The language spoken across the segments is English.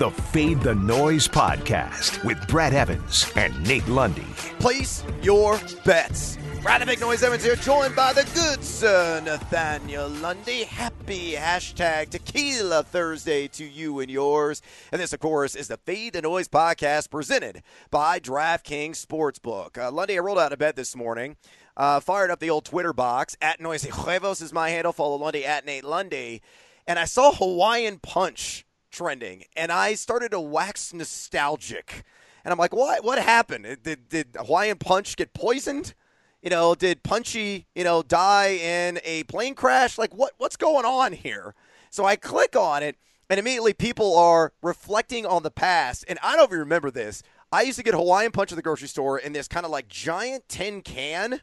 the Fade the Noise podcast with Brad Evans and Nate Lundy. Place your bets. Brad Big Noise Evans here, joined by the good sir Nathaniel Lundy. Happy hashtag Tequila Thursday to you and yours. And this, of course, is the Fade the Noise podcast presented by DraftKings Sportsbook. Uh, Lundy, I rolled out of bed this morning. Uh, fired up the old Twitter box. At Noisy Huevos is my handle. Follow Lundy at Nate Lundy. And I saw Hawaiian Punch trending, and I started to wax nostalgic. And I'm like, what? What happened? Did, did Hawaiian Punch get poisoned? You know, did Punchy, you know, die in a plane crash? Like, what? What's going on here? So I click on it, and immediately people are reflecting on the past. And I don't even remember this. I used to get Hawaiian Punch at the grocery store in this kind of like giant tin can,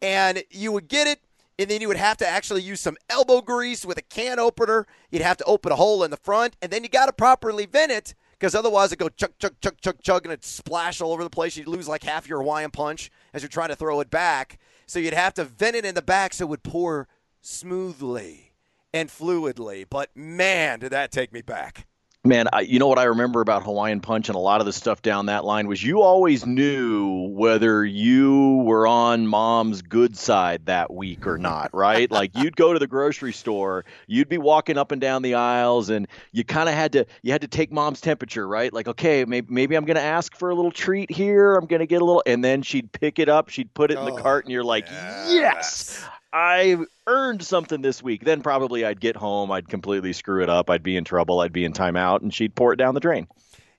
and you would get it and then you would have to actually use some elbow grease with a can opener. You'd have to open a hole in the front, and then you got to properly vent it because otherwise it'd go chug chug chug chug chug and it'd splash all over the place. You'd lose like half your Hawaiian punch as you're trying to throw it back. So you'd have to vent it in the back so it would pour smoothly and fluidly. But man, did that take me back. Man, I, you know what I remember about Hawaiian Punch and a lot of the stuff down that line was you always knew whether you were on mom's good side that week or not, right? like you'd go to the grocery store, you'd be walking up and down the aisles, and you kind of had to you had to take mom's temperature, right? Like, okay, maybe maybe I'm gonna ask for a little treat here. I'm gonna get a little, and then she'd pick it up, she'd put it in the oh, cart, and you're like, yes, yes I earned something this week. Then probably I'd get home, I'd completely screw it up, I'd be in trouble, I'd be in timeout, and she'd pour it down the drain.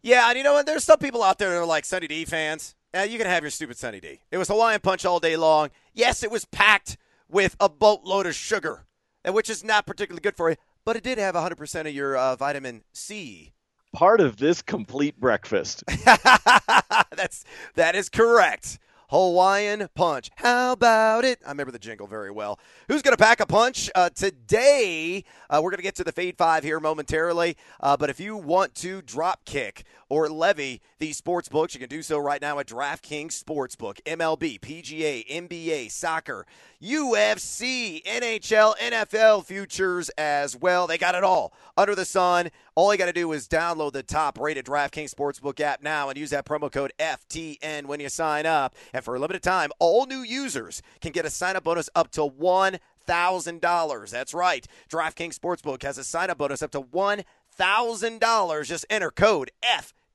Yeah, and you know what? There's some people out there that are like Sunny D fans. Uh, you can have your stupid Sunny D. It was Hawaiian Punch all day long. Yes, it was packed with a boatload of sugar, which is not particularly good for you, but it did have 100% of your uh, vitamin C. Part of this complete breakfast. That's that is correct. Hawaiian Punch. How about it? I remember the jingle very well. Who's going to pack a punch? Uh, today, uh, we're going to get to the Fade 5 here momentarily. Uh, but if you want to drop kick or levy these sports books, you can do so right now at DraftKings Sportsbook. MLB, PGA, NBA, soccer, UFC, NHL, NFL futures as well. They got it all under the sun. All you got to do is download the top rated DraftKings Sportsbook app now and use that promo code FTN when you sign up. And for a limited time, all new users can get a sign up bonus up to $1,000. That's right. DraftKings Sportsbook has a sign up bonus up to $1,000. Just enter code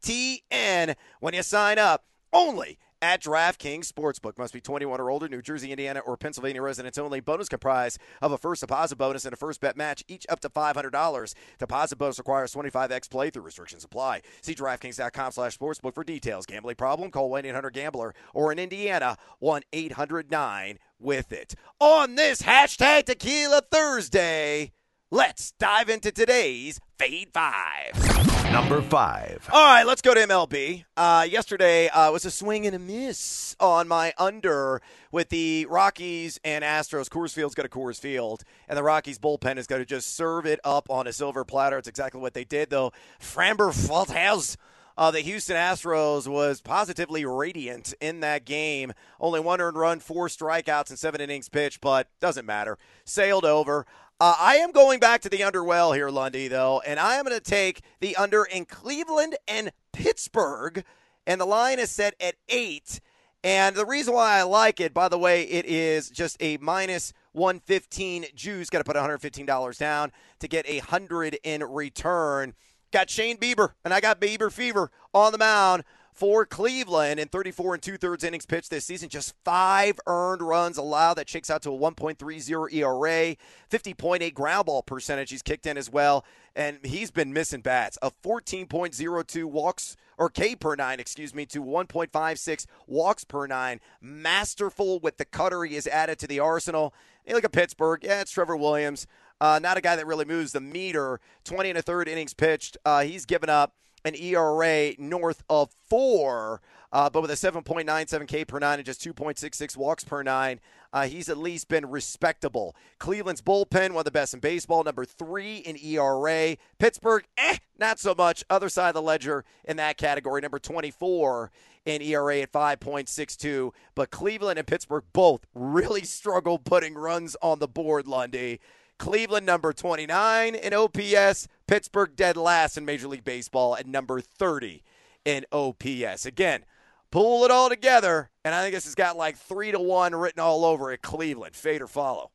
FTN when you sign up only at DraftKings Sportsbook. Must be 21 or older, New Jersey, Indiana, or Pennsylvania residents only. Bonus comprised of a first deposit bonus and a first bet match, each up to $500. Deposit bonus requires 25x playthrough. Restrictions apply. See DraftKings.com slash sportsbook for details. Gambling problem? Call 1-800-GAMBLER or in Indiana, 1-800-9 with it. On this hashtag Tequila Thursday, let's dive into today's Fade 5 number five. All right, let's go to MLB. Uh, yesterday uh, was a swing and a miss on my under with the Rockies and Astros. Coors Field's got a Coors Field, and the Rockies bullpen is going to just serve it up on a silver platter. It's exactly what they did, though. Framber Valdez. Uh, the Houston Astros was positively radiant in that game. Only one earned run, four strikeouts, and seven innings pitched, but doesn't matter. Sailed over. Uh, I am going back to the underwell here, Lundy, though, and I am going to take the under in Cleveland and Pittsburgh, and the line is set at eight. And the reason why I like it, by the way, it is just a minus 115. Jews Got to put $115 down to get a 100 in return. Got Shane Bieber, and I got Bieber fever on the mound for Cleveland in 34 and two thirds innings pitched this season. Just five earned runs allowed. That shakes out to a 1.30 ERA, 50.8 ground ball percentage. He's kicked in as well, and he's been missing bats. A 14.02 walks or K per nine, excuse me, to 1.56 walks per nine. Masterful with the cutter he has added to the arsenal. You look at Pittsburgh. Yeah, it's Trevor Williams. Uh, not a guy that really moves the meter. 20 and a third innings pitched. Uh, he's given up an ERA north of four, uh, but with a 7.97 K per nine and just 2.66 walks per nine, uh, he's at least been respectable. Cleveland's bullpen, one of the best in baseball, number three in ERA. Pittsburgh, eh, not so much. Other side of the ledger in that category, number 24 in ERA at 5.62. But Cleveland and Pittsburgh both really struggle putting runs on the board, Lundy. Cleveland number 29 in OPS, Pittsburgh dead last in Major League Baseball at number 30 in OPS. Again, pull it all together, and I think this has got like three to one written all over it. Cleveland, fade or follow.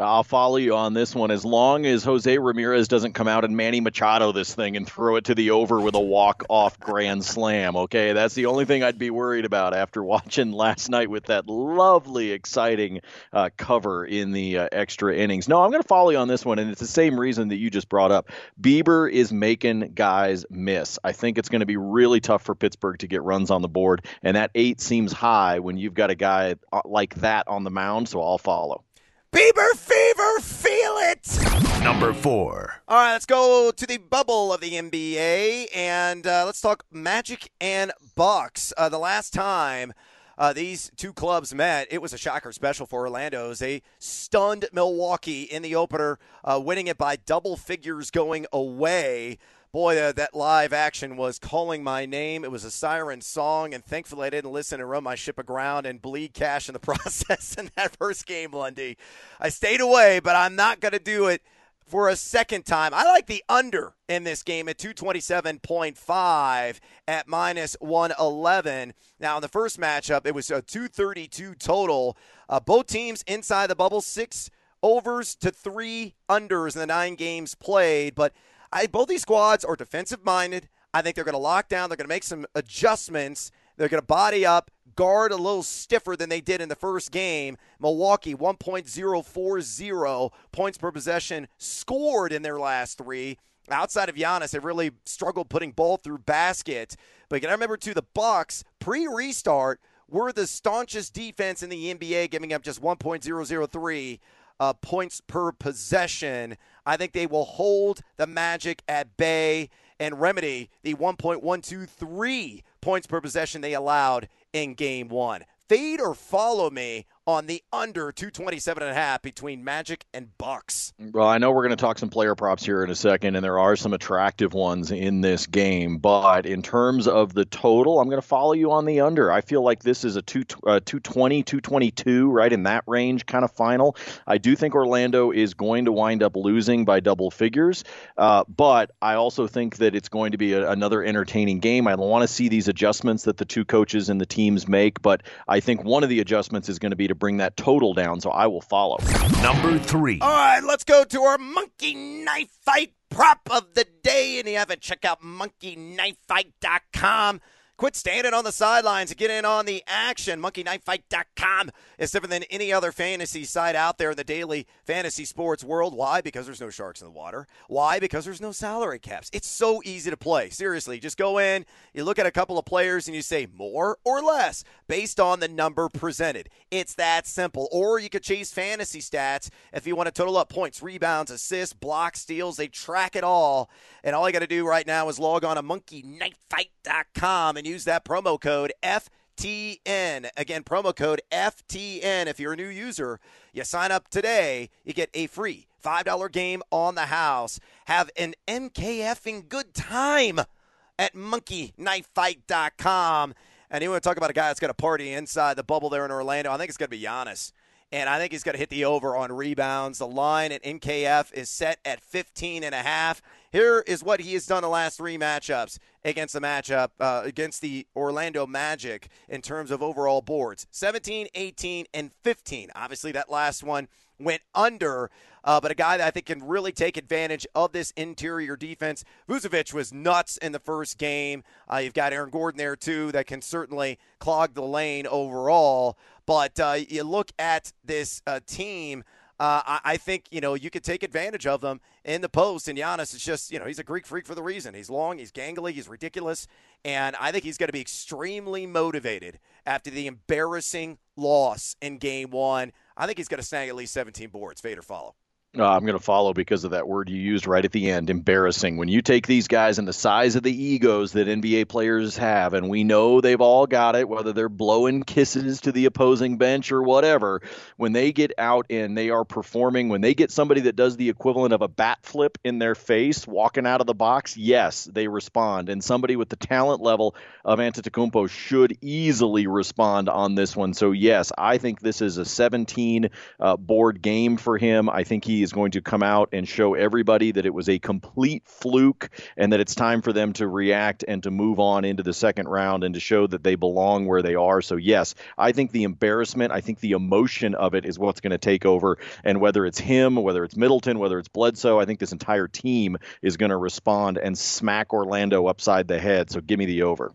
I'll follow you on this one as long as Jose Ramirez doesn't come out and Manny Machado this thing and throw it to the over with a walk-off grand slam. Okay, that's the only thing I'd be worried about after watching last night with that lovely, exciting uh, cover in the uh, extra innings. No, I'm going to follow you on this one, and it's the same reason that you just brought up. Bieber is making guys miss. I think it's going to be really tough for Pittsburgh to get runs on the board, and that eight seems high when you've got a guy uh, like that on the mound. So I'll follow. Bieber fever, feel it. Number four. All right, let's go to the bubble of the NBA and uh, let's talk Magic and Bucks. Uh, the last time uh, these two clubs met, it was a shocker special for Orlando as they stunned Milwaukee in the opener, uh, winning it by double figures going away boy, uh, that live action was calling my name. It was a siren song, and thankfully I didn't listen and run my ship aground and bleed cash in the process in that first game, Lundy. I stayed away, but I'm not going to do it for a second time. I like the under in this game at 227.5 at minus 111. Now, in the first matchup, it was a 232 total. Uh, both teams inside the bubble, six overs to three unders in the nine games played, but – I, both these squads are defensive minded. I think they're going to lock down. They're going to make some adjustments. They're going to body up, guard a little stiffer than they did in the first game. Milwaukee, 1.040 points per possession scored in their last three. Outside of Giannis, they really struggled putting ball through basket. But got to remember, too, the Bucks pre-restart were the staunchest defense in the NBA, giving up just 1.003 uh, points per possession. I think they will hold the Magic at bay and remedy the 1.123 points per possession they allowed in game one. Fade or follow me on the under 227 and a half between Magic and Bucks. Well, I know we're going to talk some player props here in a second, and there are some attractive ones in this game. But in terms of the total, I'm going to follow you on the under. I feel like this is a two, uh, 220, 222, right in that range kind of final. I do think Orlando is going to wind up losing by double figures, uh, but I also think that it's going to be a, another entertaining game. I want to see these adjustments that the two coaches and the teams make, but I think one of the adjustments is going to be to bring that total down, so I will follow. Number three. All right, let's go to our monkey knife fight prop of the day. And you haven't check out monkeyknifefight.com. Quit standing on the sidelines and get in on the action. MonkeyKnifeFight.com is different than any other fantasy site out there in the daily fantasy sports world. Why? Because there's no sharks in the water. Why? Because there's no salary caps. It's so easy to play. Seriously, just go in, you look at a couple of players, and you say more or less based on the number presented. It's that simple. Or you could chase fantasy stats if you want to total up points, rebounds, assists, blocks, steals. They track it all. And all you got to do right now is log on to monkeyknifefight.com and use that promo code FTN. Again, promo code FTN. If you're a new user, you sign up today, you get a free $5 game on the house. Have an MKFing good time at monkeyknifefight.com. And you want to talk about a guy that's got a party inside the bubble there in Orlando? I think it's going to be Giannis and I think he's going to hit the over on rebounds. The line at MKF is set at 15 and a half. Here is what he has done the last three matchups against the matchup uh, against the Orlando Magic in terms of overall boards 17, 18, and 15. Obviously, that last one went under, uh, but a guy that I think can really take advantage of this interior defense. Vucevic was nuts in the first game. Uh, you've got Aaron Gordon there, too, that can certainly clog the lane overall. But uh, you look at this uh, team. Uh, I, I, think you know you could take advantage of them in the post. And Giannis is just you know he's a Greek freak for the reason. He's long, he's gangly, he's ridiculous, and I think he's going to be extremely motivated after the embarrassing loss in Game One. I think he's going to snag at least 17 boards. Fade or follow. Uh, I'm going to follow because of that word you used right at the end embarrassing. When you take these guys and the size of the egos that NBA players have, and we know they've all got it, whether they're blowing kisses to the opposing bench or whatever, when they get out and they are performing, when they get somebody that does the equivalent of a bat flip in their face walking out of the box, yes, they respond. And somebody with the talent level of Antetokounmpo should easily respond on this one. So, yes, I think this is a 17 uh, board game for him. I think he is going to come out and show everybody that it was a complete fluke and that it's time for them to react and to move on into the second round and to show that they belong where they are. So, yes, I think the embarrassment, I think the emotion of it is what's going to take over. And whether it's him, whether it's Middleton, whether it's Bledsoe, I think this entire team is going to respond and smack Orlando upside the head. So, give me the over.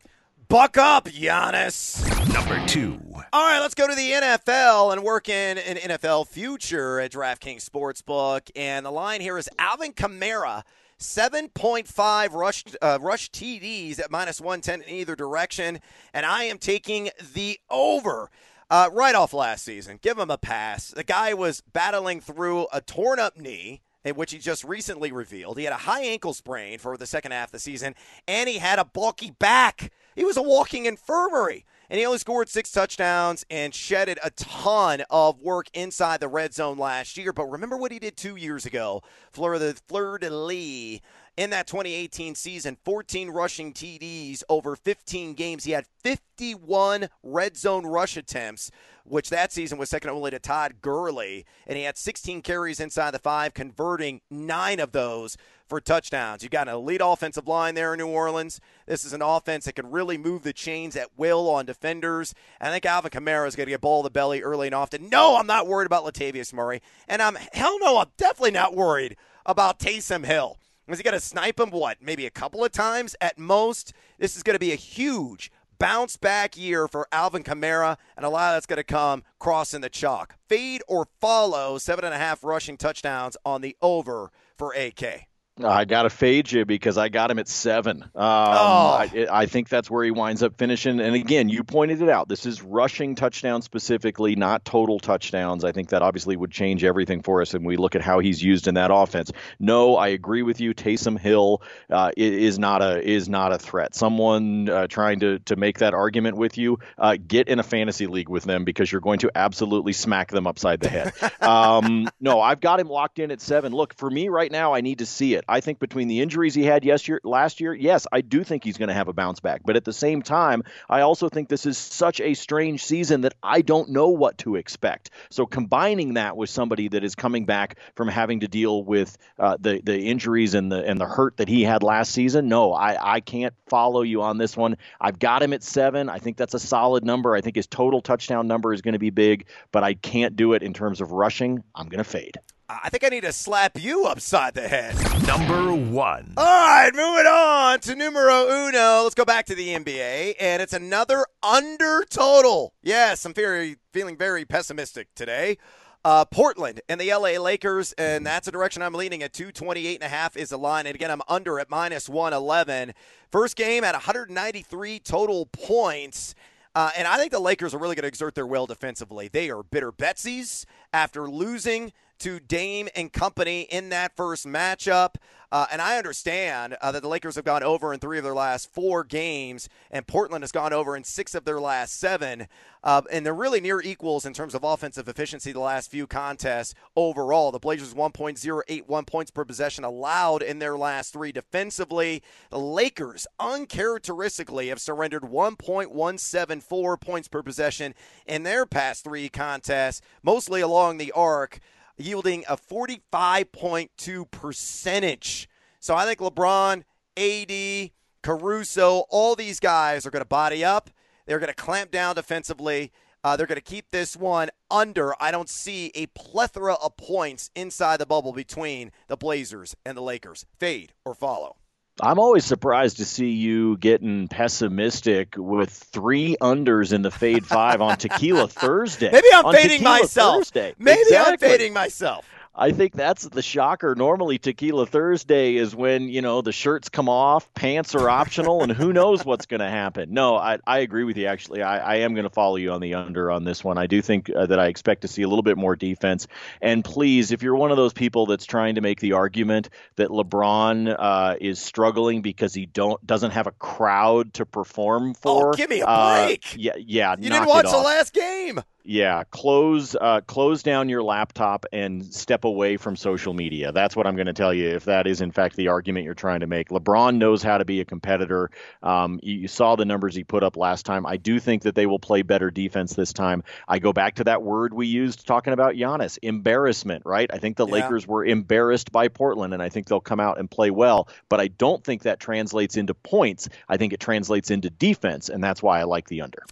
Buck up, Giannis. Number two. All right, let's go to the NFL and work in an NFL future at DraftKings Sportsbook. And the line here is Alvin Kamara, 7.5 rush, uh, rush TDs at minus 110 in either direction. And I am taking the over. Uh, right off last season, give him a pass. The guy was battling through a torn up knee which he just recently revealed. He had a high ankle sprain for the second half of the season, and he had a bulky back. He was a walking infirmary. And he only scored six touchdowns and shedded a ton of work inside the red zone last year. But remember what he did two years ago? Fleur de, Fleur de Lis in that 2018 season 14 rushing TDs over 15 games. He had 51 red zone rush attempts, which that season was second only to Todd Gurley. And he had 16 carries inside the five, converting nine of those for touchdowns. You've got an elite offensive line there in New Orleans. This is an offense that can really move the chains at will on defenders. I think Alvin Kamara is going to get ball the belly early and often. No, I'm not worried about Latavius Murray. And I'm, hell no, I'm definitely not worried about Taysom Hill. Is he going to snipe him, what, maybe a couple of times at most? This is going to be a huge bounce back year for Alvin Kamara, and a lot of that's going to come crossing the chalk. Fade or follow seven and a half rushing touchdowns on the over for AK. I got to fade you because I got him at seven. Um, oh. I, I, think that's where he winds up finishing. And again, you pointed it out. This is rushing touchdowns specifically, not total touchdowns. I think that obviously would change everything for us. And we look at how he's used in that offense. No, I agree with you. Taysom Hill uh, is not a is not a threat. Someone uh, trying to to make that argument with you, uh, get in a fantasy league with them because you're going to absolutely smack them upside the head. um, no, I've got him locked in at seven. Look, for me right now, I need to see it. I think between the injuries he had last year, yes, I do think he's going to have a bounce back. But at the same time, I also think this is such a strange season that I don't know what to expect. So combining that with somebody that is coming back from having to deal with uh, the the injuries and the and the hurt that he had last season, no, I I can't follow you on this one. I've got him at seven. I think that's a solid number. I think his total touchdown number is going to be big, but I can't do it in terms of rushing. I'm going to fade. I think I need to slap you upside the head. Number one. All right, moving on to numero uno. Let's go back to the NBA, and it's another under total. Yes, I'm very feeling very pessimistic today. Uh, Portland and the LA Lakers, and that's the direction I'm leaning at. 228 and a half is the line. And again, I'm under at minus 111. First game at 193 total points. Uh, and I think the Lakers are really going to exert their will defensively. They are bitter Betsies after losing to Dame and company in that first matchup. Uh, and I understand uh, that the Lakers have gone over in three of their last four games, and Portland has gone over in six of their last seven. Uh, and they're really near equals in terms of offensive efficiency the last few contests overall. The Blazers 1.081 points per possession allowed in their last three defensively. The Lakers uncharacteristically have surrendered 1.174 points per possession in their past three contests, mostly along the arc yielding a 45.2 percentage. So I think LeBron, AD, Caruso, all these guys are going to body up. They're going to clamp down defensively. Uh, they're going to keep this one under. I don't see a plethora of points inside the bubble between the Blazers and the Lakers. Fade or follow. I'm always surprised to see you getting pessimistic with three unders in the fade five on Tequila Thursday. Maybe I'm fading Tequila myself. Thursday. Maybe exactly. I'm fading myself. I think that's the shocker. Normally, Tequila Thursday is when you know the shirts come off, pants are optional, and who knows what's going to happen. No, I, I agree with you. Actually, I, I am going to follow you on the under on this one. I do think uh, that I expect to see a little bit more defense. And please, if you're one of those people that's trying to make the argument that LeBron uh, is struggling because he don't doesn't have a crowd to perform Oh, for, give me a uh, break. yeah, yeah. You didn't watch the last game. Yeah, close uh, close down your laptop and step away from social media. That's what I'm going to tell you. If that is in fact the argument you're trying to make, LeBron knows how to be a competitor. Um, you, you, saw the numbers he put up last time. I do think that they will play better defense this time. I go back to that word we used talking about Giannis, embarrassment. Right? I think the yeah. Lakers were embarrassed by Portland, and I think they'll come out and play well. But I don't think that translates into points. I think it translates into defense, and that's why I like the under.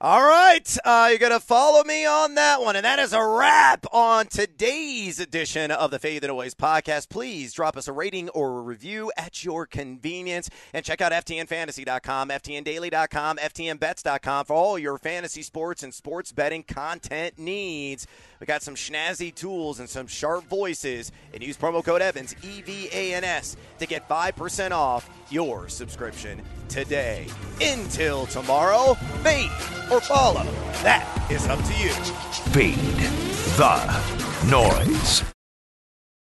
All right, uh, you're going to follow me on that one. And that is a wrap on today's edition of the Fade the Noise podcast. Please drop us a rating or a review at your convenience. And check out FTNFantasy.com, FTNDaily.com, FTNBets.com for all your fantasy sports and sports betting content needs. We got some snazzy tools and some sharp voices. And use promo code Evans, E V A N S, to get 5% off your subscription today. Until tomorrow, fade or follow. That is up to you. Fade the noise.